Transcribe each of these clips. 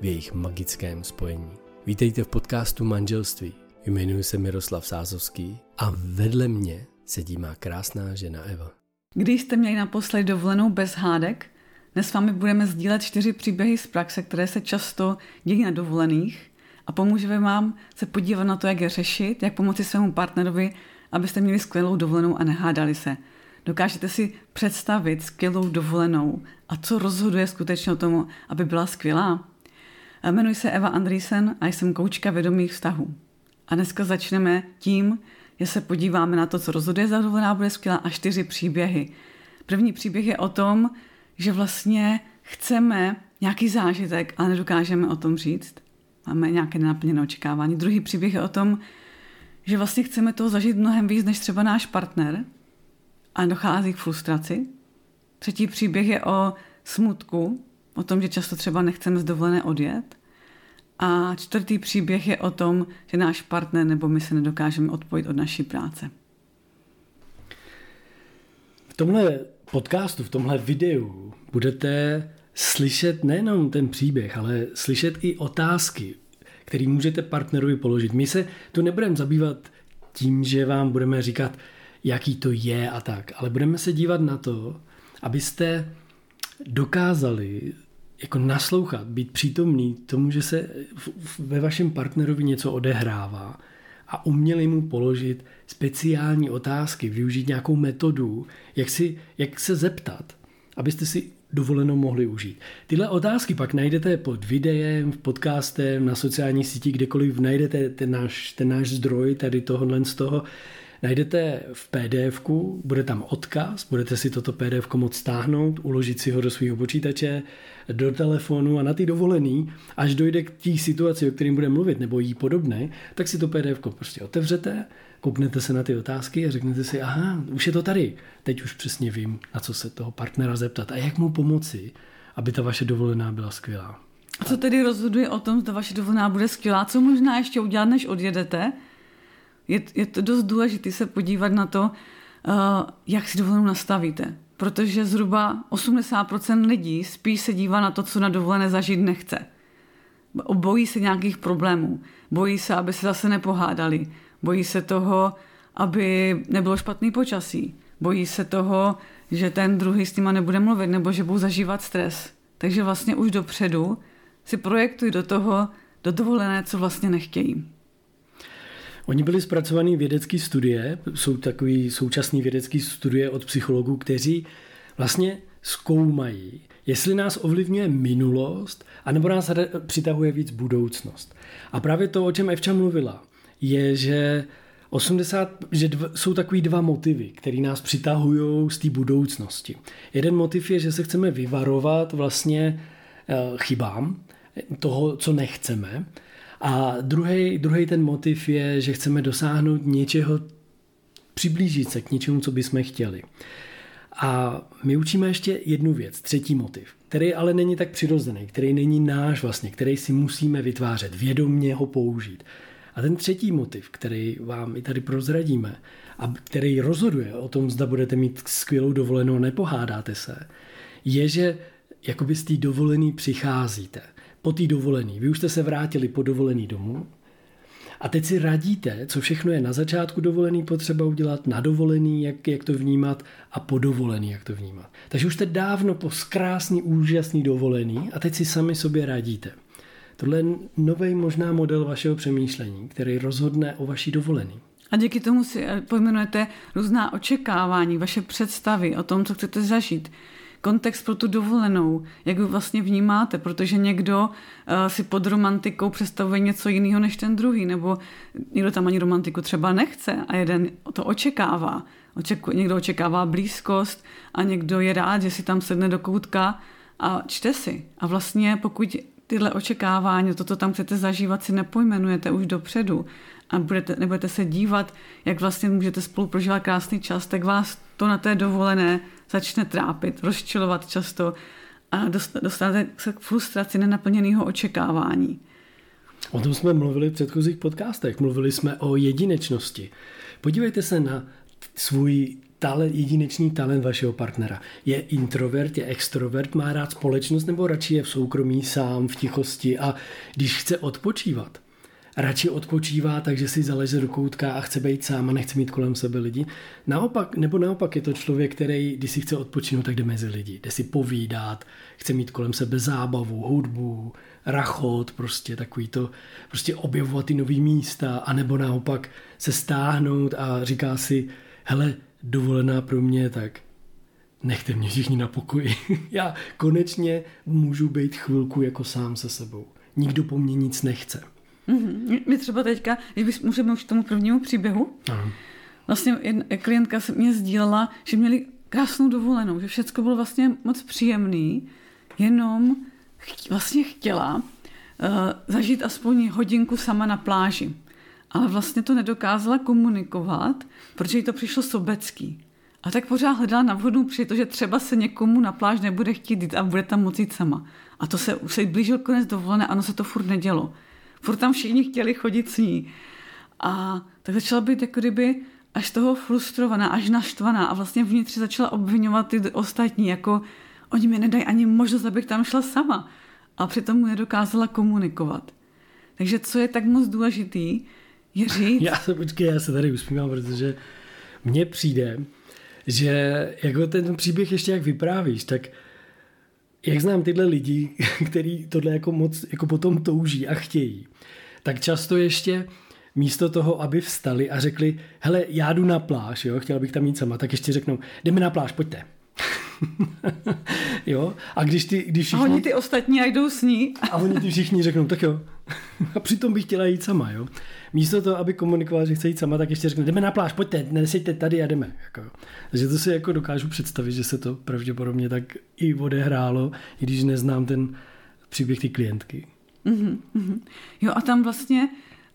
v jejich magickém spojení. Vítejte v podcastu Manželství. Jmenuji se Miroslav Sázovský a vedle mě sedí má krásná žena Eva. Když jste měli naposledy dovolenou bez hádek, dnes s vámi budeme sdílet čtyři příběhy z praxe, které se často dějí na dovolených a pomůžeme vám se podívat na to, jak je řešit, jak pomoci svému partnerovi, abyste měli skvělou dovolenou a nehádali se. Dokážete si představit skvělou dovolenou a co rozhoduje skutečně o tom, aby byla skvělá? Jmenuji se Eva Andrýsen a jsem koučka vědomých vztahů. A dneska začneme tím, že se podíváme na to, co rozhoduje za dovolená bude skvělá a čtyři příběhy. První příběh je o tom, že vlastně chceme nějaký zážitek, ale nedokážeme o tom říct. Máme nějaké nenaplněné očekávání. Druhý příběh je o tom, že vlastně chceme toho zažít mnohem víc než třeba náš partner a dochází k frustraci. Třetí příběh je o smutku, o tom, že často třeba nechceme z dovolené odjet. A čtvrtý příběh je o tom, že náš partner nebo my se nedokážeme odpojit od naší práce. V tomhle podcastu, v tomhle videu budete slyšet nejenom ten příběh, ale slyšet i otázky, které můžete partnerovi položit. My se tu nebudeme zabývat tím, že vám budeme říkat, jaký to je a tak, ale budeme se dívat na to, abyste dokázali jako naslouchat, být přítomný tomu, že se ve vašem partnerovi něco odehrává a uměli mu položit speciální otázky, využít nějakou metodu, jak, si, jak se zeptat, abyste si dovolenou mohli užít. Tyhle otázky pak najdete pod videem, v podcastem, na sociálních sítích, kdekoliv najdete ten náš, ten náš zdroj tady tohohle z toho najdete v pdf bude tam odkaz, budete si toto pdf moct stáhnout, uložit si ho do svého počítače, do telefonu a na ty dovolený, až dojde k té situaci, o kterým budeme mluvit, nebo jí podobné, tak si to pdf prostě otevřete, kouknete se na ty otázky a řeknete si, aha, už je to tady, teď už přesně vím, na co se toho partnera zeptat a jak mu pomoci, aby ta vaše dovolená byla skvělá. A co tedy rozhoduje o tom, zda vaše dovolená bude skvělá? Co možná ještě udělat, než odjedete? Je, je to dost důležité se podívat na to, uh, jak si dovolenou nastavíte. Protože zhruba 80% lidí spíš se dívá na to, co na dovolené zažít nechce. Bojí se nějakých problémů. Bojí se, aby se zase nepohádali. Bojí se toho, aby nebylo špatný počasí. Bojí se toho, že ten druhý s nima nebude mluvit nebo že budou zažívat stres. Takže vlastně už dopředu si projektují do toho, do dovolené, co vlastně nechtějí. Oni byli zpracovaný vědecké studie, jsou takový současný vědecký studie od psychologů, kteří vlastně zkoumají, jestli nás ovlivňuje minulost, anebo nás přitahuje víc budoucnost. A právě to, o čem Evča mluvila, je, že 80, že dv, jsou takový dva motivy, které nás přitahují z té budoucnosti. Jeden motiv je, že se chceme vyvarovat vlastně eh, chybám, toho, co nechceme. A druhý, ten motiv je, že chceme dosáhnout něčeho, přiblížit se k něčemu, co bychom chtěli. A my učíme ještě jednu věc, třetí motiv, který ale není tak přirozený, který není náš vlastně, který si musíme vytvářet, vědomně ho použít. A ten třetí motiv, který vám i tady prozradíme a který rozhoduje o tom, zda budete mít skvělou dovolenou, nepohádáte se, je, že jakoby z té dovolený přicházíte po té dovolený. Vy už jste se vrátili po dovolený domů a teď si radíte, co všechno je na začátku dovolený potřeba udělat, na dovolený, jak, jak to vnímat a po dovolený, jak to vnímat. Takže už jste dávno po krásný, úžasný dovolený a teď si sami sobě radíte. Tohle je nový možná model vašeho přemýšlení, který rozhodne o vaší dovolený. A díky tomu si eh, pojmenujete různá očekávání, vaše představy o tom, co chcete zažít. Kontext pro tu dovolenou, jak ji vlastně vnímáte, protože někdo uh, si pod romantikou představuje něco jiného než ten druhý, nebo někdo tam ani romantiku třeba nechce a jeden to očekává. Očeku, někdo očekává blízkost a někdo je rád, že si tam sedne do koutka a čte si. A vlastně pokud tyhle očekávání, toto tam chcete zažívat, si nepojmenujete už dopředu a budete, nebudete se dívat, jak vlastně můžete spolu prožívat krásný čas, tak vás to na té dovolené začne trápit, rozčilovat často a dostanete se k frustraci nenaplněného očekávání. O tom jsme mluvili v předchozích podcastech. Mluvili jsme o jedinečnosti. Podívejte se na svůj talent, jedinečný talent vašeho partnera. Je introvert, je extrovert, má rád společnost nebo radši je v soukromí sám, v tichosti a když chce odpočívat, radši odpočívá, takže si zaleze do koutka a chce být sám a nechce mít kolem sebe lidi. Naopak, nebo naopak je to člověk, který, když si chce odpočinout, tak jde mezi lidi, jde si povídat, chce mít kolem sebe zábavu, hudbu, rachot, prostě takový to, prostě objevovat ty nový místa, anebo naopak se stáhnout a říká si, hele, dovolená pro mě, tak nechte mě všichni na pokoji. Já konečně můžu být chvilku jako sám se sebou. Nikdo po mně nic nechce. Mm-hmm. My třeba teďka, když můžeme už k tomu prvnímu příběhu, Aha. vlastně jedna klientka se mě sdílela, že měli krásnou dovolenou, že všechno bylo vlastně moc příjemný, jenom vlastně chtěla uh, zažít aspoň hodinku sama na pláži. Ale vlastně to nedokázala komunikovat, protože jí to přišlo sobecký. A tak pořád hledala na vhodnou že třeba se někomu na pláž nebude chtít jít a bude tam moci jít sama. A to se, už se blížil konec dovolené, ano se to furt nedělo. Furt tam všichni chtěli chodit s ní. A tak začala být jako kdyby až toho frustrovaná, až naštvaná a vlastně vnitř začala obvinovat ty ostatní, jako oni mi nedají ani možnost, abych tam šla sama. A přitom mu nedokázala komunikovat. Takže co je tak moc důležitý, je říct... Já se, počkej, já se tady usmívám, protože mně přijde, že jako ten příběh ještě jak vyprávíš, tak jak znám tyhle lidi, kteří tohle jako moc jako potom touží a chtějí, tak často ještě místo toho, aby vstali a řekli, hele, já jdu na pláž, jo, chtěl bych tam mít sama, tak ještě řeknou, jdeme na pláž, pojďte. jo, a když ty, když všichni... A oni ty ostatní a jdou s ní. a oni ty všichni řeknou, tak jo. a přitom bych chtěla jít sama, jo. Místo toho, aby komunikovala, že chce jít sama, tak ještě řekne, jdeme na pláž, pojďte, neseďte tady a jdeme. Jako. Takže to si jako dokážu představit, že se to pravděpodobně tak i odehrálo, i když neznám ten příběh ty klientky. Mm-hmm. Jo a tam vlastně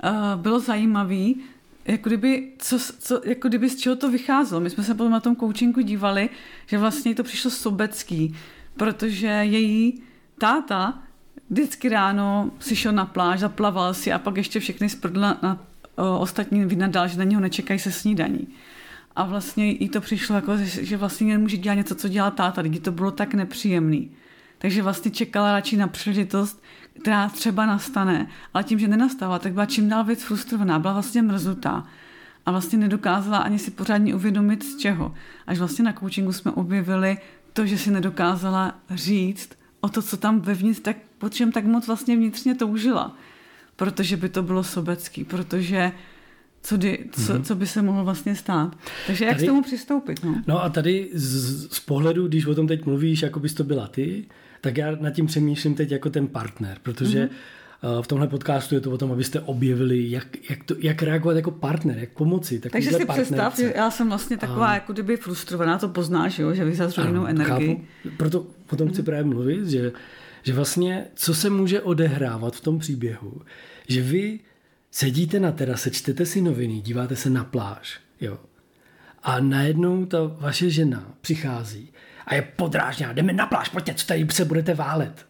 uh, bylo zajímavý, jako kdyby, co, co, jako kdyby z čeho to vycházelo. My jsme se potom na tom coachingu dívali, že vlastně to přišlo sobecký, protože její táta vždycky ráno si šel na pláž, zaplaval si a pak ještě všechny sprdla na o, ostatní vynadal, že na něho nečekají se snídaní. A vlastně jí to přišlo jako, že vlastně nemůže dělat něco, co dělá táta, když to bylo tak nepříjemný. Takže vlastně čekala radši na příležitost, která třeba nastane, ale tím, že nenastala, tak byla čím dál víc frustrovaná, byla vlastně mrzutá a vlastně nedokázala ani si pořádně uvědomit z čeho. Až vlastně na coachingu jsme objevili to, že si nedokázala říct o to, co tam vevnitř, tak po čem tak moc vlastně vnitřně toužila. Protože by to bylo sobecký, protože co, dy, co, mm-hmm. co by se mohlo vlastně stát. Takže jak tady, k tomu přistoupit? No, no a tady z, z pohledu, když o tom teď mluvíš, jako bys to byla ty, tak já nad tím přemýšlím teď jako ten partner, protože mm-hmm. v tomhle podcastu je to o tom, abyste objevili, jak, jak, to, jak reagovat jako partner, jak pomoci. Takže si partnerce. představ, že já jsem vlastně taková a... jako kdyby frustrovaná, to poznáš, jo, že vyzařuji jinou energii. Chápu. Proto o tom chci mm-hmm. právě mluvit, že, že vlastně co se může odehrávat v tom příběhu, že vy sedíte na terase, čtete si noviny, díváte se na pláž, jo, a najednou ta vaše žena přichází a je podrážná. Jdeme na pláž, pojďte, co tady se budete válet.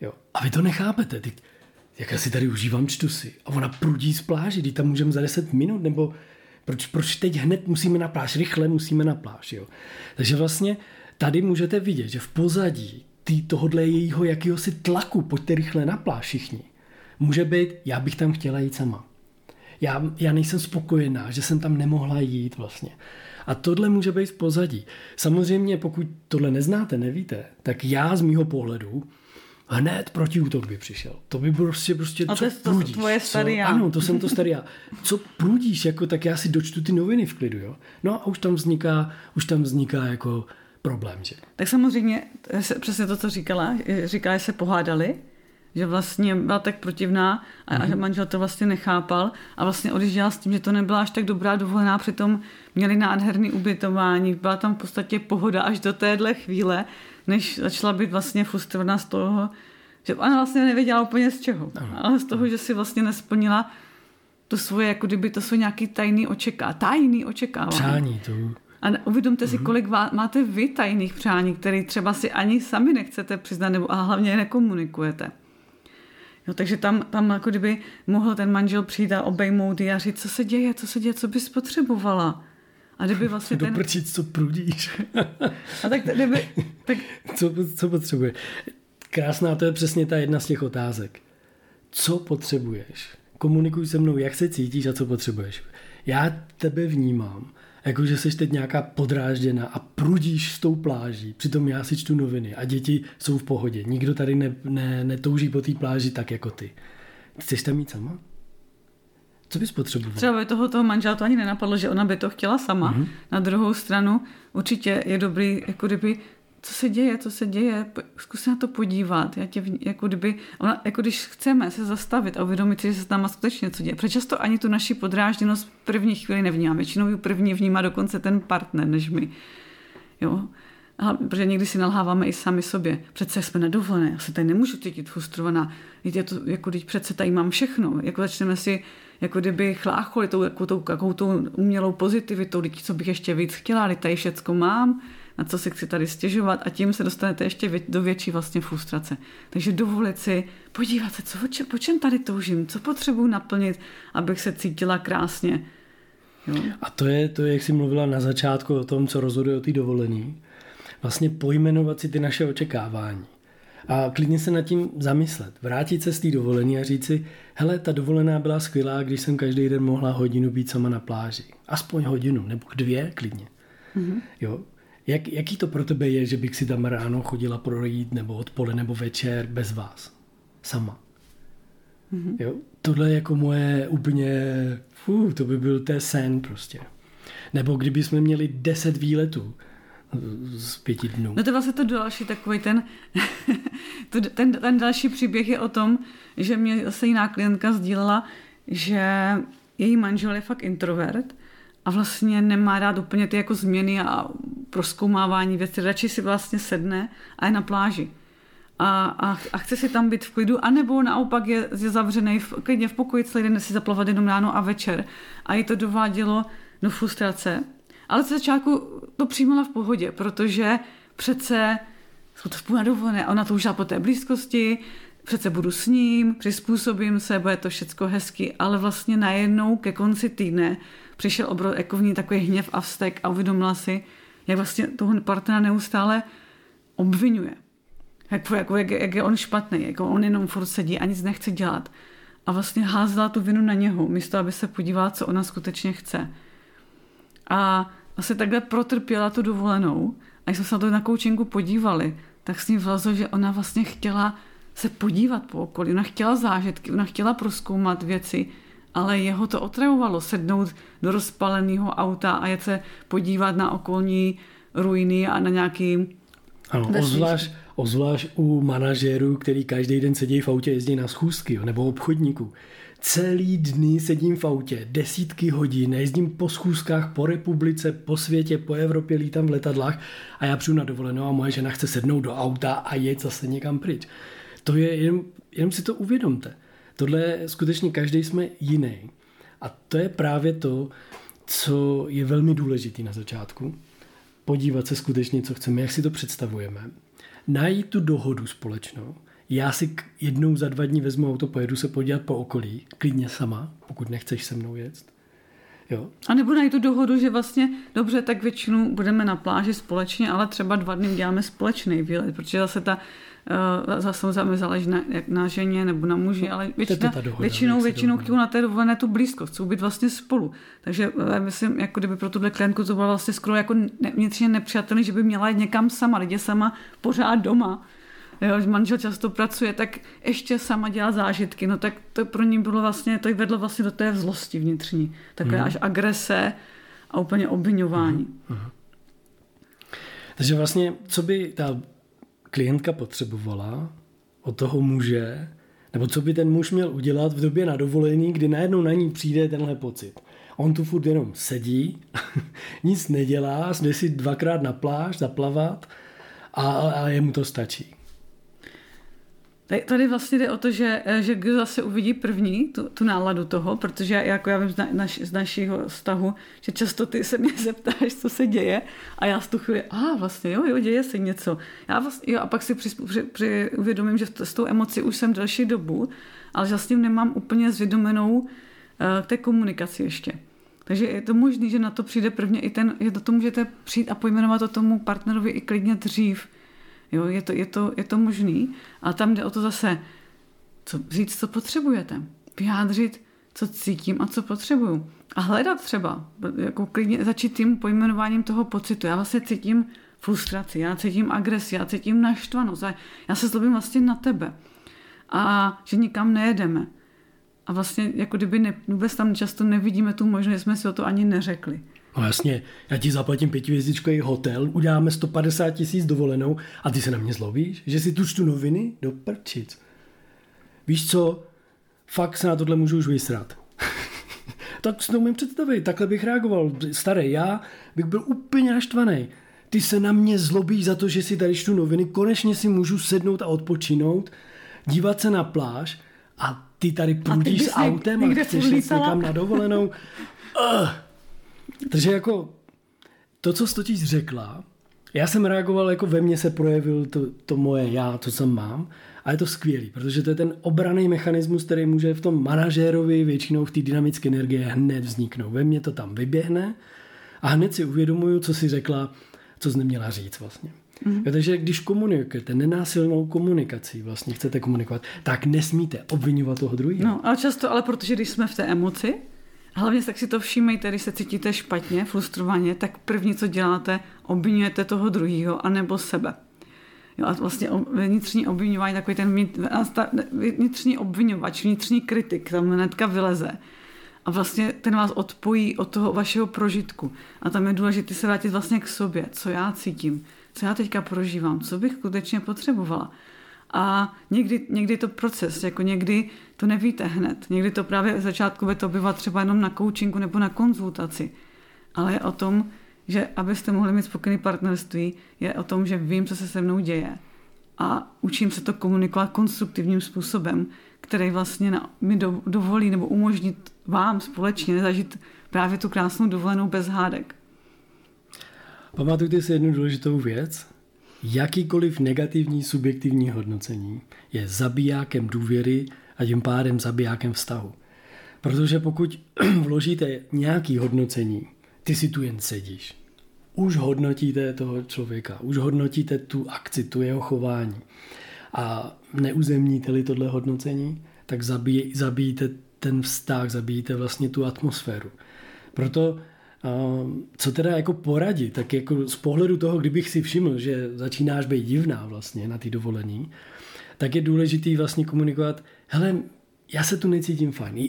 Jo. A vy to nechápete. Ty, jak já si tady užívám, čtu si. A ona prudí z pláži, kdy tam můžeme za 10 minut, nebo proč, proč teď hned musíme na pláž, rychle musíme na pláž. Jo. Takže vlastně tady můžete vidět, že v pozadí tý, tohodle jejího jakýhosi tlaku, pojďte rychle na pláž všichni, může být, já bych tam chtěla jít sama. Já, já nejsem spokojená, že jsem tam nemohla jít vlastně. A tohle může být v pozadí. Samozřejmě, pokud tohle neznáte, nevíte, tak já z mýho pohledu hned protiútok by přišel. To by bylo prostě, prostě A co to prudíš, tvoje co? starý já. Ano, to jsem to starý já. Co prudíš, jako, tak já si dočtu ty noviny v klidu, jo. No a už tam vzniká, už tam vzniká jako problém, že? Tak samozřejmě, se- přesně to, co říkala, říkala, že se pohádali, že vlastně byla tak protivná a, a že manžel to vlastně nechápal a vlastně odjížděla s tím, že to nebyla až tak dobrá dovolená, přitom měli nádherný ubytování, byla tam v podstatě pohoda až do téhle chvíle, než začala být vlastně frustrovaná z toho, že ona vlastně nevěděla úplně z čeho, ale z toho, že si vlastně nesplnila to svoje, jako kdyby to jsou nějaký tajný očeká, tajný očekávání. Přání, to... A uvědomte si, kolik vá, máte vy tajných přání, které třeba si ani sami nechcete přiznat, nebo a hlavně je nekomunikujete. Jo, takže tam, tam jako kdyby mohl ten manžel přijít a obejmout ji a říct, co se děje, co se děje, co bys potřebovala. A kdyby vlastně ten... Doprčit, co prudíš. A tak kdyby... Tak, co, co potřebuje? Krásná, to je přesně ta jedna z těch otázek. Co potřebuješ? Komunikuj se mnou, jak se cítíš a co potřebuješ. Já tebe vnímám, jako že jsi teď nějaká podrážděna a prudíš s tou pláží. Přitom já si čtu noviny a děti jsou v pohodě. Nikdo tady ne, ne, netouží po té pláži tak jako ty. Chceš tam mít sama? Co bys potřeboval? třeba by toho, toho manžela to ani nenapadlo, že ona by to chtěla sama. Mhm. Mm-hmm. Na druhou stranu určitě je dobrý, jako kdyby co se děje, co se děje, zkus na to podívat. Já tě, jako, kdyby, ona, jako když chceme se zastavit a uvědomit si, že se tam skutečně něco děje. Protože často ani tu naši podrážděnost v první chvíli nevnímá. Většinou ji první vnímá dokonce ten partner, než my. Jo? A protože někdy si nalháváme i sami sobě. Přece jsme na dovolené, já se tady nemůžu cítit frustrovaná. Víte, to, jako když přece tady mám všechno. Jako začneme si, jako kdyby chlácholi tou, jako tou, jakou tou umělou pozitivitou, teď co bych ještě víc chtěla, teď tady všecko mám, na co si chci tady stěžovat a tím se dostanete ještě vě, do větší vlastně frustrace. Takže dovolit si, podívat se, co, o čem, po čem tady toužím, co potřebuji naplnit, abych se cítila krásně. Jo? A to je, to je, jak jsi mluvila na začátku o tom, co rozhoduje o té dovolený. Vlastně pojmenovat si ty naše očekávání. A klidně se nad tím zamyslet. Vrátit se z té dovolený a říct si, hele, ta dovolená byla skvělá, když jsem každý den mohla hodinu být sama na pláži. Aspoň hodinu, nebo dvě klidně. Mm-hmm. Jo? Jak, jaký to pro tebe je, že bych si tam ráno chodila projít, nebo odpole, nebo večer bez vás? Sama. Mm-hmm. Jo? Tohle je jako moje úplně, fů, to by byl ten sen prostě. Nebo kdyby jsme měli deset výletů z pěti dnů. No to je vlastně to další takový ten, to, ten, ten další příběh je o tom, že mě zase jiná klientka sdílela, že její manžel je fakt introvert a vlastně nemá rád úplně ty jako změny a proskoumávání věcí. Radši si vlastně sedne a je na pláži. A, a, a chce si tam být v klidu, anebo naopak je, je zavřený v, klidně v pokoji celý den, si zaplavat jenom ráno a večer. A jí to dovádělo do frustrace. Ale z začátku to přijímala v pohodě, protože přece jsou to spolu dovolené ona to už po té blízkosti, přece budu s ním, přizpůsobím se, bude to všecko hezky, ale vlastně najednou ke konci týdne přišel obro, jako v ní takový hněv a vztek a uvědomila si, jak vlastně toho partnera neustále obvinuje. Jak, jako, jak, jak je on špatný, jako on jenom furt sedí a nic nechce dělat. A vlastně házela tu vinu na něho, místo aby se podívala, co ona skutečně chce. A vlastně takhle protrpěla tu dovolenou. A když jsme se na to na koučinku podívali, tak s ní vlezlo, že ona vlastně chtěla se podívat po okolí. Ona chtěla zážitky, ona chtěla proskoumat věci, ale jeho to otravovalo sednout do rozpaleného auta a jet se podívat na okolní ruiny a na nějaký Ano, ozvlášť, ozvlášť u manažérů, který každý den sedí v autě, jezdí na schůzky, nebo obchodníků. Celý dny sedím v autě, desítky hodin, jezdím po schůzkách po republice, po světě, po Evropě, lítám v letadlách a já přijdu na dovolenou a moje žena chce sednout do auta a jet zase někam pryč. To je, jenom, jenom si to uvědomte. Tohle je skutečně každý jsme jiný. A to je právě to, co je velmi důležitý na začátku. Podívat se skutečně, co chceme, jak si to představujeme. Najít tu dohodu společnou. Já si jednou za dva dny vezmu auto, pojedu se podívat po okolí, klidně sama, pokud nechceš se mnou jet. Jo. A nebo najít tu dohodu, že vlastně dobře, tak většinou budeme na pláži společně, ale třeba dva dny děláme společný výlet, protože zase ta zase zase záleží na, jak na ženě nebo na muži, ale většina, dohoda, většinou, se většinou dohodnou. chtějí na té dovolené tu blízkost, chcou být vlastně spolu. Takže eh, já myslím, jako kdyby pro tuhle klientku to bylo vlastně skoro jako ne, vnitřně nepřijatelné, že by měla jít někam sama, lidi sama pořád doma. jo, že manžel často pracuje, tak ještě sama dělá zážitky, no tak to pro ní bylo vlastně, to vedlo vlastně do té zlosti vnitřní, takové mm. až agrese a úplně obvinování. Mm. Mm. Takže vlastně, co by ta klientka potřebovala od toho muže, nebo co by ten muž měl udělat v době na dovolení, kdy najednou na ní přijde tenhle pocit. On tu furt jenom sedí, nic nedělá, jde si dvakrát na pláž zaplavat a, a jemu to stačí. Tady vlastně jde o to, že, že kdo zase uvidí první tu, tu náladu toho, protože jako já vím z, naš, z našeho vztahu, že často ty se mě zeptáš, co se děje a já z tu chvíli, a ah, vlastně jo, jo, děje se něco. Já vlastně, jo, a pak si při, při, při, uvědomím, že s tou emocí už jsem delší dobu, ale že vlastně nemám úplně zvědomenou uh, té komunikaci ještě. Takže je to možné, že na to přijde prvně i ten, že to můžete přijít a pojmenovat to tomu partnerovi i klidně dřív, Jo, je to, je to, je to možný. A tam jde o to zase, co, říct, co potřebujete. Vyjádřit, co cítím a co potřebuju. A hledat třeba, jako klidně začít tím pojmenováním toho pocitu. Já vlastně cítím frustraci, já cítím agresi, já cítím naštvanost, já se zlobím vlastně na tebe. A že nikam nejedeme. A vlastně jako kdyby ne, vůbec tam často nevidíme tu možnost, jsme si o to ani neřekli. No jasně, já ti zaplatím pětivězdičkový hotel, uděláme 150 tisíc dovolenou a ty se na mě zlobíš, že si tu čtu noviny? Do prčic. Víš co, fakt se na tohle můžu už vysrat. tak si to umím představit, takhle bych reagoval. Starý já bych byl úplně naštvaný. Ty se na mě zlobíš za to, že si tady čtu noviny, konečně si můžu sednout a odpočinout, dívat se na pláž a ty tady prudíš s autem a chceš jít někam na dovolenou. Uh. Takže jako to, co jsi totiž řekla, já jsem reagoval, jako ve mně se projevil to, to moje já, to, co mám. A je to skvělý, protože to je ten obraný mechanismus, který může v tom manažérovi většinou v té dynamické energie hned vzniknout. Ve mně to tam vyběhne a hned si uvědomuju, co si řekla, co jsi neměla říct vlastně. Mm-hmm. Takže když komunikujete nenásilnou komunikací, vlastně chcete komunikovat, tak nesmíte obvinovat toho druhého. No, ale často, ale protože když jsme v té emoci, Hlavně tak si to všímejte, když se cítíte špatně, frustrovaně, tak první, co děláte, obvinujete toho druhého anebo sebe. Jo, a vlastně vnitřní obvinování, takový ten vnitřní obvinovač, vnitřní kritik, tam hnedka vyleze. A vlastně ten vás odpojí od toho vašeho prožitku. A tam je důležité se vrátit vlastně k sobě, co já cítím, co já teďka prožívám, co bych skutečně potřebovala. A někdy, někdy to proces, jako někdy to nevíte hned. Někdy to právě v začátku by to bývá třeba jenom na coachingu nebo na konzultaci. Ale je o tom, že abyste mohli mít spokojené partnerství, je o tom, že vím, co se se mnou děje. A učím se to komunikovat konstruktivním způsobem, který vlastně mi dovolí nebo umožní vám společně zažít právě tu krásnou dovolenou bez hádek. Pamatujte si jednu důležitou věc. Jakýkoliv negativní subjektivní hodnocení je zabijákem důvěry a tím pádem zabijákem vztahu. Protože pokud vložíte nějaký hodnocení, ty si tu jen sedíš. Už hodnotíte toho člověka, už hodnotíte tu akci, tu jeho chování. A neuzemníte-li tohle hodnocení, tak zabij, zabijíte ten vztah, zabijíte vlastně tu atmosféru. Proto co teda jako poradit, tak jako z pohledu toho, kdybych si všiml, že začínáš být divná vlastně na ty dovolení, tak je důležitý vlastně komunikovat, hele, já se tu necítím fajn,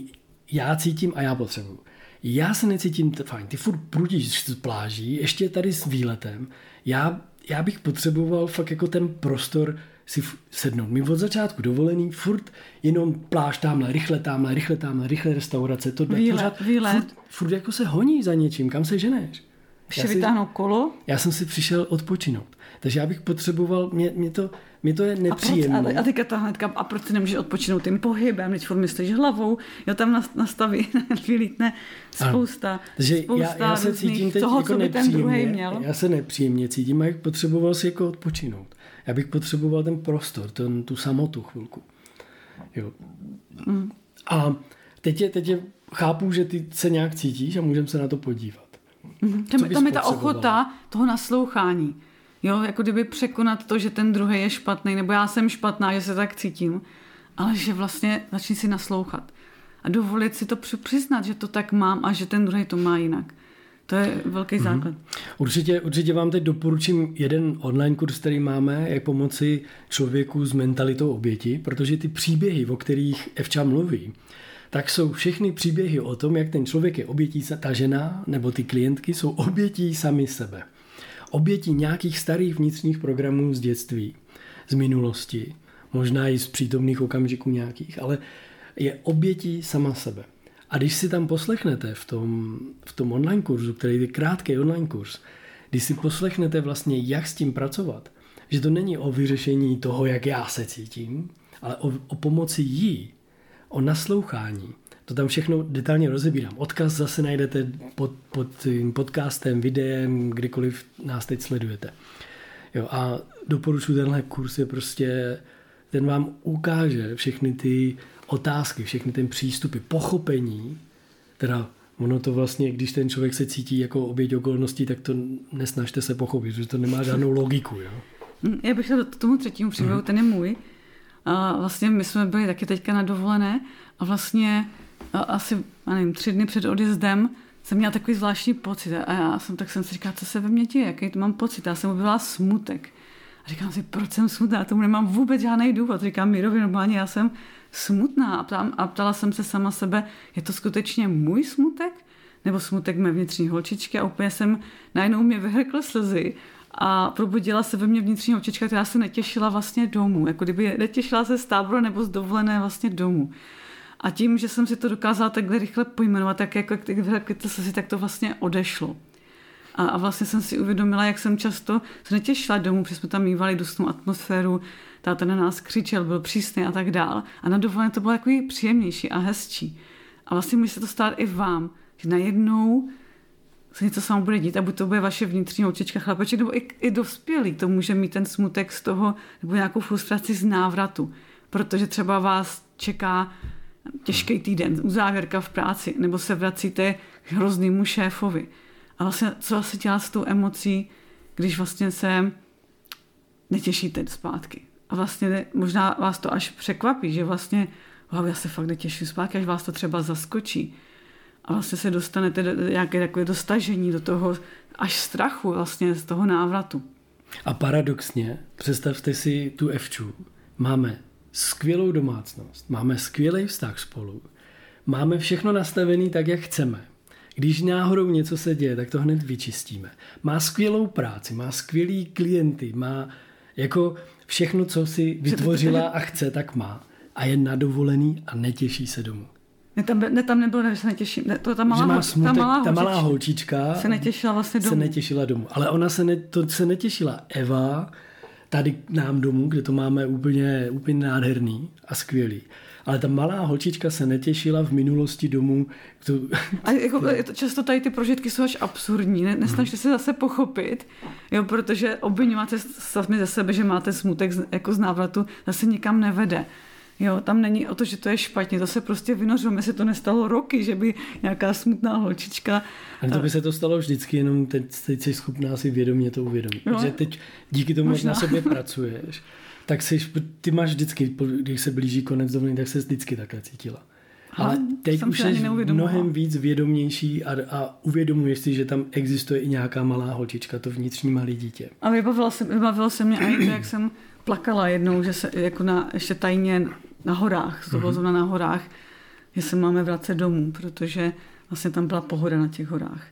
já cítím a já potřebuju. Já se necítím fajn, ty furt prudíš z pláží, ještě tady s výletem, já, já bych potřeboval fakt jako ten prostor si sednout. My od začátku dovolený, furt jenom pláž tamhle, rychle tamhle, rychle tamhle, rychle restaurace, to výlet, pořád, výlet. Furt, furt jako se honí za něčím, kam se ženeš. Ještě vytáhnout kolo? Já jsem si přišel odpočinout. Takže já bych potřeboval, mě, mě, to, mě to je nepříjemné. A, proč, a, a teďka ta hnedka, a proč ty nemůžeš odpočinout tím pohybem, když furt myslíš hlavou, jo, tam nastaví, vylítne spousta, Takže spousta já, já se cítím teď toho, jako co by ten druhý měl. Já se nepříjemně cítím a jak potřeboval si jako odpočinout. Já bych potřeboval ten prostor, ten, tu samotu chvilku. Jo. Mm. A teď je, teď je, chápu, že ty se nějak cítíš a můžeme se na to podívat. Mm. Tam, tam je ta ochota toho naslouchání. Jo, jako kdyby překonat to, že ten druhý je špatný, nebo já jsem špatná, že se tak cítím, ale že vlastně začni si naslouchat a dovolit si to přiznat, že to tak mám a že ten druhý to má jinak. To je velký základ. Mm-hmm. Určitě, určitě vám teď doporučím jeden online kurz, který máme, jak pomoci člověku s mentalitou oběti, protože ty příběhy, o kterých Evča mluví, tak jsou všechny příběhy o tom, jak ten člověk je obětí, ta žena nebo ty klientky jsou obětí sami sebe. Obětí nějakých starých vnitřních programů z dětství, z minulosti, možná i z přítomných okamžiků nějakých, ale je obětí sama sebe. A když si tam poslechnete v tom, v tom online kurzu, který je krátký online kurz, když si poslechnete vlastně, jak s tím pracovat, že to není o vyřešení toho, jak já se cítím, ale o, o pomoci jí, o naslouchání. To tam všechno detailně rozebírám. Odkaz zase najdete pod, pod podcastem, videem, kdykoliv nás teď sledujete. Jo, a doporučuji tenhle kurz je prostě, ten vám ukáže všechny ty otázky, všechny ten přístupy, pochopení, teda ono to vlastně, když ten člověk se cítí jako oběť okolností, tak to nesnažte se pochopit, protože to nemá žádnou logiku. Jo? Hm, já bych šel tomu třetímu příběhu, mm. ten je můj. A vlastně my jsme byli taky teďka na dovolené a vlastně a asi, já nevím, tři dny před odjezdem jsem měla takový zvláštní pocit a já jsem, tak jsem si říkala, co se ve mně děje, jaký to mám pocit. Já jsem objevila smutek. A říkám si, proč jsem smutná, tomu nemám vůbec žádný důvod. Říkám Mírovi, normálně já jsem smutná a, ptám, a ptala jsem se sama sebe, je to skutečně můj smutek? Nebo smutek mé vnitřní holčičky a úplně jsem, najednou mě vyhrkl slzy a probudila se ve mně vnitřní holčička, která se netěšila vlastně domů, jako kdyby netěšila se z tábora nebo z dovolené vlastně domů. A tím, že jsem si to dokázala takhle rychle pojmenovat, tak jako ty vyhrkly slzy, tak to vlastně odešlo. A, a vlastně jsem si uvědomila, jak jsem často se netěšila domů, protože jsme tam mývali dusnou atmosféru, táta na nás křičel, byl přísný a tak dál. A na dovolené to bylo jako příjemnější a hezčí. A vlastně může se to stát i vám, že najednou se něco s vámi bude dít a buď to bude vaše vnitřní holčička chlapeček, nebo i, i dospělý, to může mít ten smutek z toho, nebo nějakou frustraci z návratu, protože třeba vás čeká těžký týden, uzávěrka v práci, nebo se vracíte k hroznému šéfovi. A vlastně, co se dělá s tou emocí, když vlastně se netěšíte zpátky. A vlastně možná vás to až překvapí, že vlastně wow, já se fakt netěším zpátky, až vás to třeba zaskočí. A vlastně se dostanete do nějaké takové dostažení, do toho až strachu vlastně z toho návratu. A paradoxně, představte si tu Evču, máme skvělou domácnost, máme skvělý vztah spolu, máme všechno nastavené tak, jak chceme. Když náhodou něco se děje, tak to hned vyčistíme. Má skvělou práci, má skvělý klienty, má jako všechno, co si vytvořila a chce, tak má. A je na dovolený a netěší se domů. Ne, tam, ne, tam nebylo, že se netěší. Ne, to ta malá, že má smutek, ta malá, ta malá holčička se netěšila vlastně domů. Se netěšila domů. Ale ona se, ne, to se netěšila. Eva tady nám domů, kde to máme úplně, úplně nádherný a skvělý ale ta malá holčička se netěšila v minulosti domů. To... A jako, často tady ty prožitky jsou až absurdní, ne, nesnažte se zase pochopit, jo, protože obvinovat sami ze sebe, že máte smutek z, jako z návratu, zase nikam nevede. Jo, tam není o to, že to je špatně, to se prostě vynořilo. Mně se to nestalo roky, že by nějaká smutná holčička... Ale to by se to stalo vždycky, jenom teď, teď jsi schopná si vědomě to uvědomit. No, Protože teď díky tomu, možná. jak na sobě pracuješ, tak jsi, ty máš vždycky, když se blíží konec dovolené, tak se vždycky takhle cítila. Ale teď už jsi mnohem víc vědomější a, a uvědomuješ si, že tam existuje i nějaká malá holčička, to vnitřní malé dítě. A vybavilo se, vybavilo se mě i to, jak jsem plakala jednou, že se jako na, ještě tajně na horách, z toho mm-hmm. na horách, že se máme vracet domů, protože vlastně tam byla pohoda na těch horách.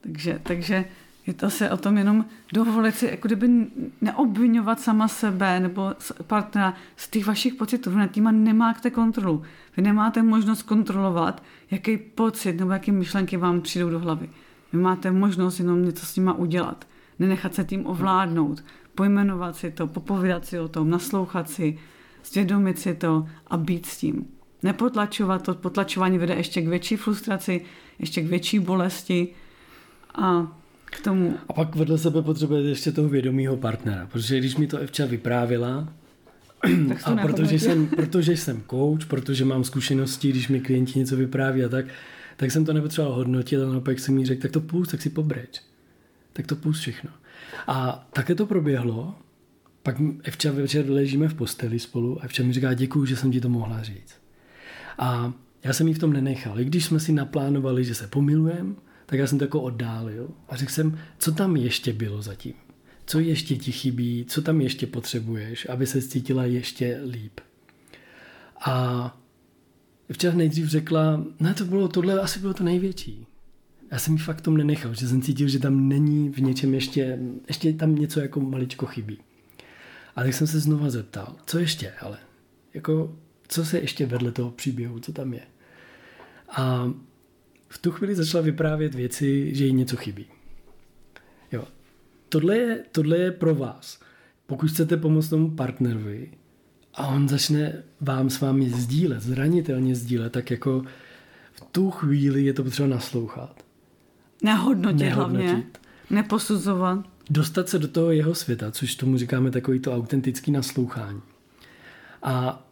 Takže, takže je to se o tom jenom dovolit si jako kdyby neobvinovat sama sebe nebo partnera z těch vašich pocitů. Vy nad týma nemáte kontrolu. Vy nemáte možnost kontrolovat, jaký pocit nebo jaké myšlenky vám přijdou do hlavy. Vy máte možnost jenom něco s nima udělat. Nenechat se tím ovládnout. Pojmenovat si to, popovídat si o tom, naslouchat si, zvědomit si to a být s tím. Nepotlačovat to, potlačování vede ještě k větší frustraci, ještě k větší bolesti a k tomu. A pak vedle sebe potřebujete ještě toho vědomího partnera, protože když mi to Evča vyprávila, a protože jsem, protože jsem coach, protože mám zkušenosti, když mi klienti něco vypráví a tak, tak jsem to nepotřeboval hodnotit a naopak jsem mi řekl, tak to půjď, tak si pobreč. Tak to půjď všechno. A také to proběhlo, pak Evča večer ležíme v posteli spolu a Evča mi říká, děkuju, že jsem ti to mohla říct. A já jsem jí v tom nenechal. I když jsme si naplánovali, že se pomilujeme, tak já jsem to jako oddálil a řekl jsem, co tam ještě bylo zatím. Co ještě ti chybí, co tam ještě potřebuješ, aby se cítila ještě líp. A včera nejdřív řekla, ne, to bylo, tohle asi bylo to největší. Já jsem ji fakt tom nenechal, že jsem cítil, že tam není v něčem ještě, ještě tam něco jako maličko chybí. A tak jsem se znova zeptal, co ještě, ale jako, co se ještě vedle toho příběhu, co tam je. A v tu chvíli začala vyprávět věci, že jí něco chybí. Jo. Tohle je, tohle je pro vás. Pokud chcete pomoct tomu partnerovi a on začne vám s vámi sdílet, zranitelně sdílet, tak jako v tu chvíli je to potřeba naslouchat. Nehodnotit, Nehodnotit. hlavně. Neposuzovat. Dostat se do toho jeho světa, což tomu říkáme takový to autentický naslouchání. A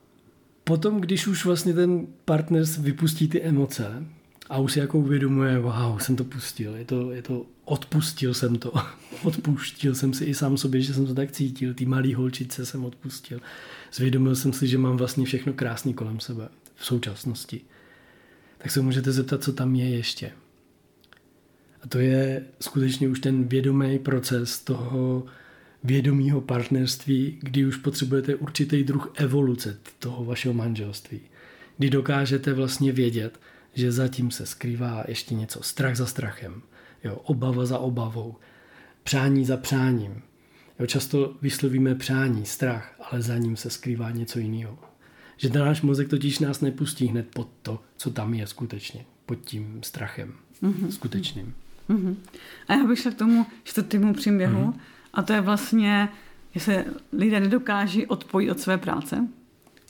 potom, když už vlastně ten partner vypustí ty emoce a už si jako uvědomuje, wow, jsem to pustil, je to, je to odpustil jsem to, odpustil jsem si i sám sobě, že jsem to tak cítil, ty malý holčice jsem odpustil. Zvědomil jsem si, že mám vlastně všechno krásný kolem sebe v současnosti. Tak se můžete zeptat, co tam je ještě. A to je skutečně už ten vědomý proces toho vědomího partnerství, kdy už potřebujete určitý druh evoluce toho vašeho manželství. Kdy dokážete vlastně vědět, že zatím se skrývá ještě něco. Strach za strachem, jo, obava za obavou, přání za přáním. Jo, často vyslovíme přání, strach, ale za ním se skrývá něco jiného. Že ten náš mozek totiž nás nepustí hned pod to, co tam je skutečně, pod tím strachem mm-hmm. skutečným. Mm-hmm. A já bych šla k tomu čtvrtému příběhu, mm-hmm. a to je vlastně, že se lidé nedokáží odpojit od své práce,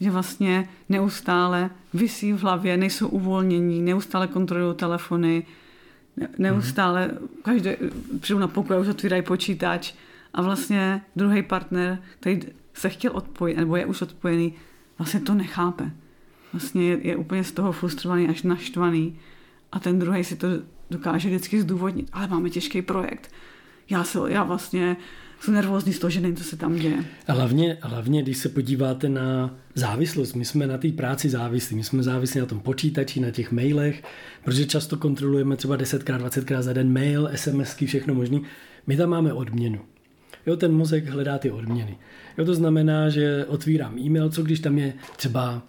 že vlastně neustále vysí v hlavě, nejsou uvolnění, neustále kontrolují telefony, neustále, každé, přijdu na pokoj, už otvírají počítač a vlastně druhý partner, který se chtěl odpojit, nebo je už odpojený, vlastně to nechápe. Vlastně je, je úplně z toho frustrovaný až naštvaný a ten druhý si to dokáže vždycky zdůvodnit, ale máme těžký projekt. Já, se, já vlastně jsem nervózní z toho, že nevím, co se tam děje. A hlavně, hlavně, když se podíváte na závislost, my jsme na té práci závislí, my jsme závislí na tom počítači, na těch mailech, protože často kontrolujeme třeba 10krát, 20krát za den mail, SMSky, všechno možné. My tam máme odměnu. Jo, ten mozek hledá ty odměny. Jo, to znamená, že otvírám e-mail, co když tam je třeba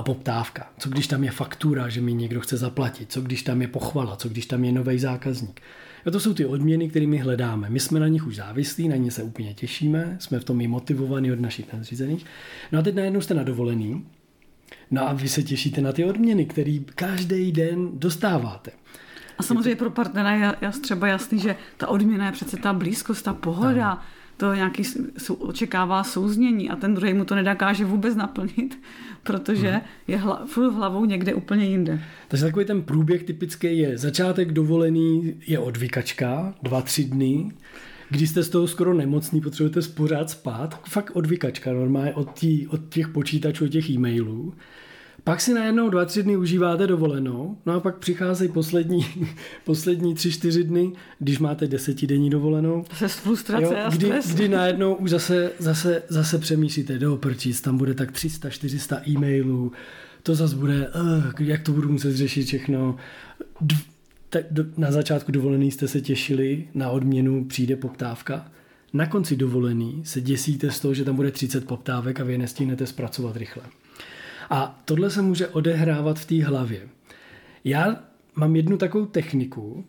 poptávka, co když tam je faktura, že mi někdo chce zaplatit, co když tam je pochvala, co když tam je nový zákazník. Jo, to jsou ty odměny, které my hledáme. My jsme na nich už závislí, na ně se úplně těšíme, jsme v tom i motivovaní od našich nadřízených. No a teď najednou jste na dovolený, no a vy se těšíte na ty odměny, které každý den dostáváte. A samozřejmě pro partnera je třeba jasný, že ta odměna je přece ta blízkost, ta pohoda, ano. to nějaký očekává souznění a ten druhý mu to nedokáže vůbec naplnit, protože hmm. je hla, furt hlavou někde úplně jinde. Takže takový ten průběh typický je začátek dovolený je odvykačka, dva, tři dny, když jste z toho skoro nemocný, potřebujete pořád spát, fakt odvykačka normálně od, tý, od těch počítačů, od těch e-mailů. Pak si najednou dva, tři dny užíváte dovolenou, no a pak přicházejí poslední, poslední tři, čtyři dny, když máte desetidenní dovolenou. Zase frustrace jo, a kdy, kdy najednou už zase, zase, zase přemýšlíte, do prčíc, tam bude tak 300, 400 e-mailů, to zase bude, uh, jak to budu muset řešit všechno. D- tak do, na začátku dovolený jste se těšili, na odměnu přijde poptávka. Na konci dovolený se děsíte z toho, že tam bude 30 poptávek a vy nestihnete zpracovat rychle. A tohle se může odehrávat v té hlavě. Já mám jednu takovou techniku,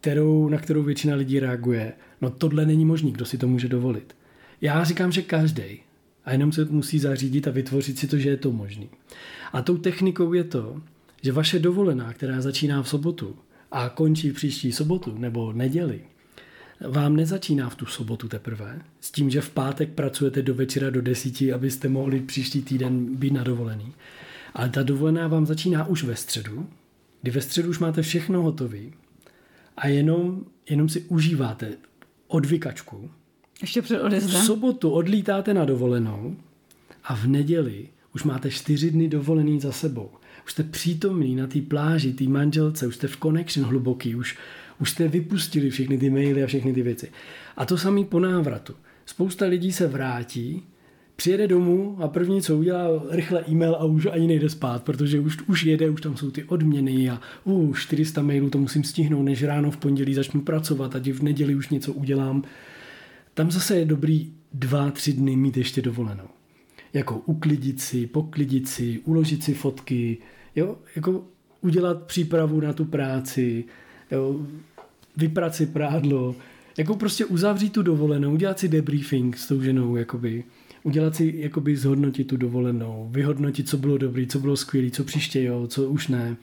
kterou, na kterou většina lidí reaguje. No tohle není možný, kdo si to může dovolit. Já říkám, že každý. A jenom se musí zařídit a vytvořit si to, že je to možný. A tou technikou je to, že vaše dovolená, která začíná v sobotu a končí v příští sobotu nebo neděli, vám nezačíná v tu sobotu teprve, s tím, že v pátek pracujete do večera do desíti, abyste mohli příští týden být na dovolený. Ale ta dovolená vám začíná už ve středu, kdy ve středu už máte všechno hotové a jenom, jenom si užíváte odvykačku. Ještě před odezdem. V sobotu odlítáte na dovolenou a v neděli už máte čtyři dny dovolený za sebou. Už jste přítomný na té pláži, té manželce, už jste v connection hluboký, už, už jste vypustili všechny ty maily a všechny ty věci. A to samý po návratu. Spousta lidí se vrátí, přijede domů a první, co udělá, rychle e-mail a už ani nejde spát, protože už, už jede, už tam jsou ty odměny a uh, 400 mailů to musím stihnout, než ráno v pondělí začnu pracovat, ať v neděli už něco udělám. Tam zase je dobrý dva, tři dny mít ještě dovolenou. Jako uklidit si, poklidit si, uložit si fotky, jo, jako udělat přípravu na tu práci, jo, vyprat si prádlo, jako prostě uzavřít tu dovolenou, udělat si debriefing s tou ženou, jakoby, udělat si, jakoby zhodnotit tu dovolenou, vyhodnotit, co bylo dobrý, co bylo skvělé, co příště jo, co už ne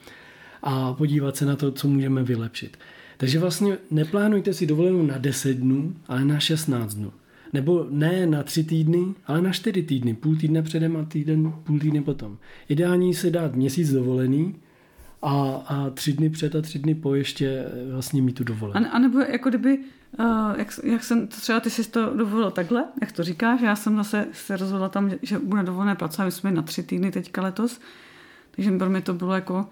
a podívat se na to, co můžeme vylepšit. Takže vlastně neplánujte si dovolenou na 10 dnů, ale na 16 dnů. Nebo ne na tři týdny, ale na čtyři týdny. Půl týdne předem a týden, půl týdne potom. Ideální se dát měsíc dovolený, a, a tři dny před a tři dny po ještě eh, vlastně mít tu dovolenou. A, a nebo jako kdyby, uh, jak, jak jsem, třeba ty si to dovolil takhle, jak to říkáš, já jsem zase se rozhodla tam, že budu dovolené pracovat, my jsme na tři týdny teďka letos, takže pro mě to bylo jako,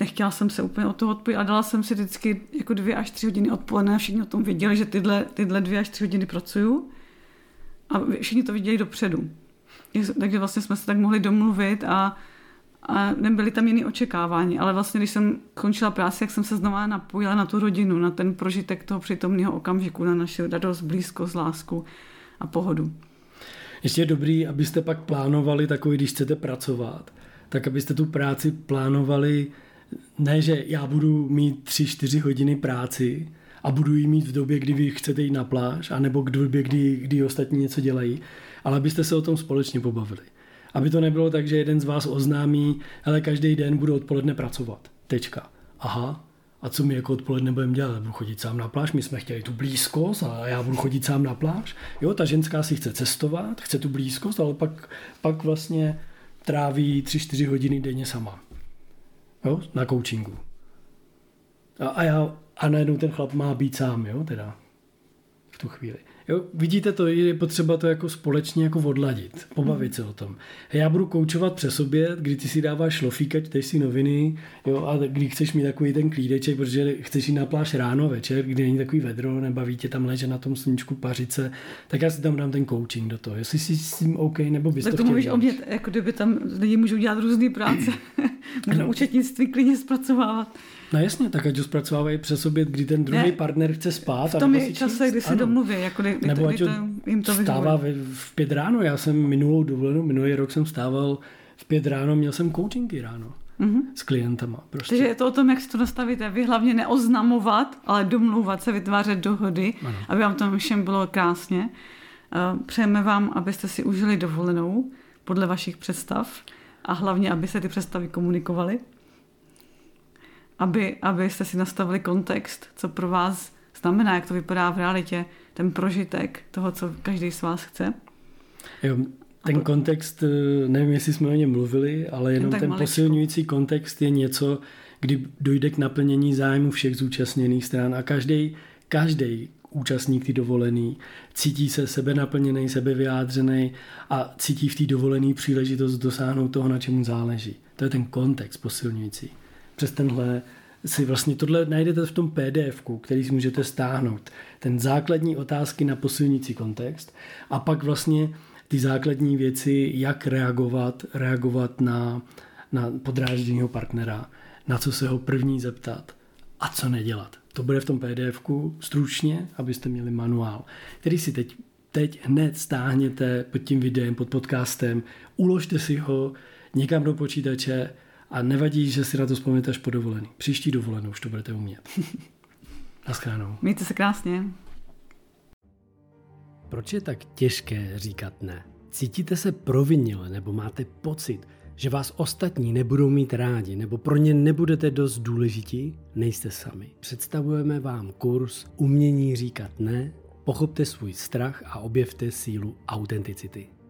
nechtěla jsem se úplně od toho odpojit a dala jsem si vždycky jako dvě až tři hodiny odpoledne a všichni o tom věděli, že tyhle, tyhle dvě až tři hodiny pracuju a všichni to viděli dopředu. Takže vlastně jsme se tak mohli domluvit a a nebyly tam jiné očekávání, ale vlastně, když jsem končila práci, jak jsem se znova napojila na tu rodinu, na ten prožitek toho přítomného okamžiku, na naši radost, blízkost, lásku a pohodu. Ještě je dobrý, abyste pak plánovali takový, když chcete pracovat, tak abyste tu práci plánovali ne, že já budu mít 3-4 hodiny práci a budu ji mít v době, kdy vy chcete jít na pláž, anebo v době, kdy, kdy ostatní něco dělají, ale abyste se o tom společně pobavili. Aby to nebylo tak, že jeden z vás oznámí, ale každý den budu odpoledne pracovat. Tečka. Aha, a co my jako odpoledne budeme dělat? Budu chodit sám na pláž, my jsme chtěli tu blízkost a já budu chodit sám na pláž. Jo, ta ženská si chce cestovat, chce tu blízkost, ale pak, pak vlastně tráví 3-4 hodiny denně sama. Jo, na coachingu. A, a, já, a najednou ten chlap má být sám, jo, teda v tu chvíli. Jo, vidíte to, je potřeba to jako společně jako odladit, pobavit se o tom. Já budu koučovat přes oběd, kdy ty si dáváš šlofíka, čteš si noviny, jo, a kdy chceš mít takový ten klídeček, protože chceš jít na pláž ráno, večer, kdy není takový vedro, nebaví tě tam ležet na tom sluníčku pařice, tak já si tam dám ten coaching do toho. Jestli si s tím OK, nebo bys tak to, to mluvíš o mě, jako kdyby tam lidi můžou dělat různé práce. Můžou no. účetnictví klidně zpracovávat. No jasně, tak ať ho zpracovávají přes oběd, kdy ten druhý ne, partner chce spát. V tom je čase, kdy si domluví, jako kdy, kdy, Nebo ať to, jim to vstává v, v pět ráno. Já jsem minulou dovolenou, minulý rok jsem stával v pět ráno, měl jsem coachingy ráno mm-hmm. s klientama. Prostě. Takže je to o tom, jak si to nastavíte. Vy hlavně neoznamovat, ale domlouvat se, vytvářet dohody, ano. aby vám to všem bylo krásně. Eh, přejeme vám, abyste si užili dovolenou podle vašich představ a hlavně, aby se ty představy komunikovaly aby, abyste si nastavili kontext, co pro vás znamená, jak to vypadá v realitě, ten prožitek toho, co každý z vás chce. Jo, ten kontext, eh, nevím, jestli jsme o něm mluvili, ale jenom ten maličko. posilňující kontext je něco, kdy dojde k naplnění zájmu všech zúčastněných stran a každý, každý účastník ty dovolený cítí se sebe naplněný, sebe vyjádřený a cítí v té dovolený příležitost dosáhnout toho, na čemu záleží. To je ten kontext posilňující přes tenhle si vlastně tohle najdete v tom pdf který si můžete stáhnout. Ten základní otázky na posilnící kontext a pak vlastně ty základní věci, jak reagovat, reagovat na, na podrážděného partnera, na co se ho první zeptat a co nedělat. To bude v tom pdf stručně, abyste měli manuál, který si teď, teď hned stáhněte pod tím videem, pod podcastem, uložte si ho někam do počítače, a nevadí, že si na to vzpomněte až po dovolený. Příští dovolenou už to budete umět. Naschránou. Mějte se krásně. Proč je tak těžké říkat ne? Cítíte se provinile nebo máte pocit, že vás ostatní nebudou mít rádi nebo pro ně nebudete dost důležití? Nejste sami. Představujeme vám kurz Umění říkat ne, pochopte svůj strach a objevte sílu autenticity.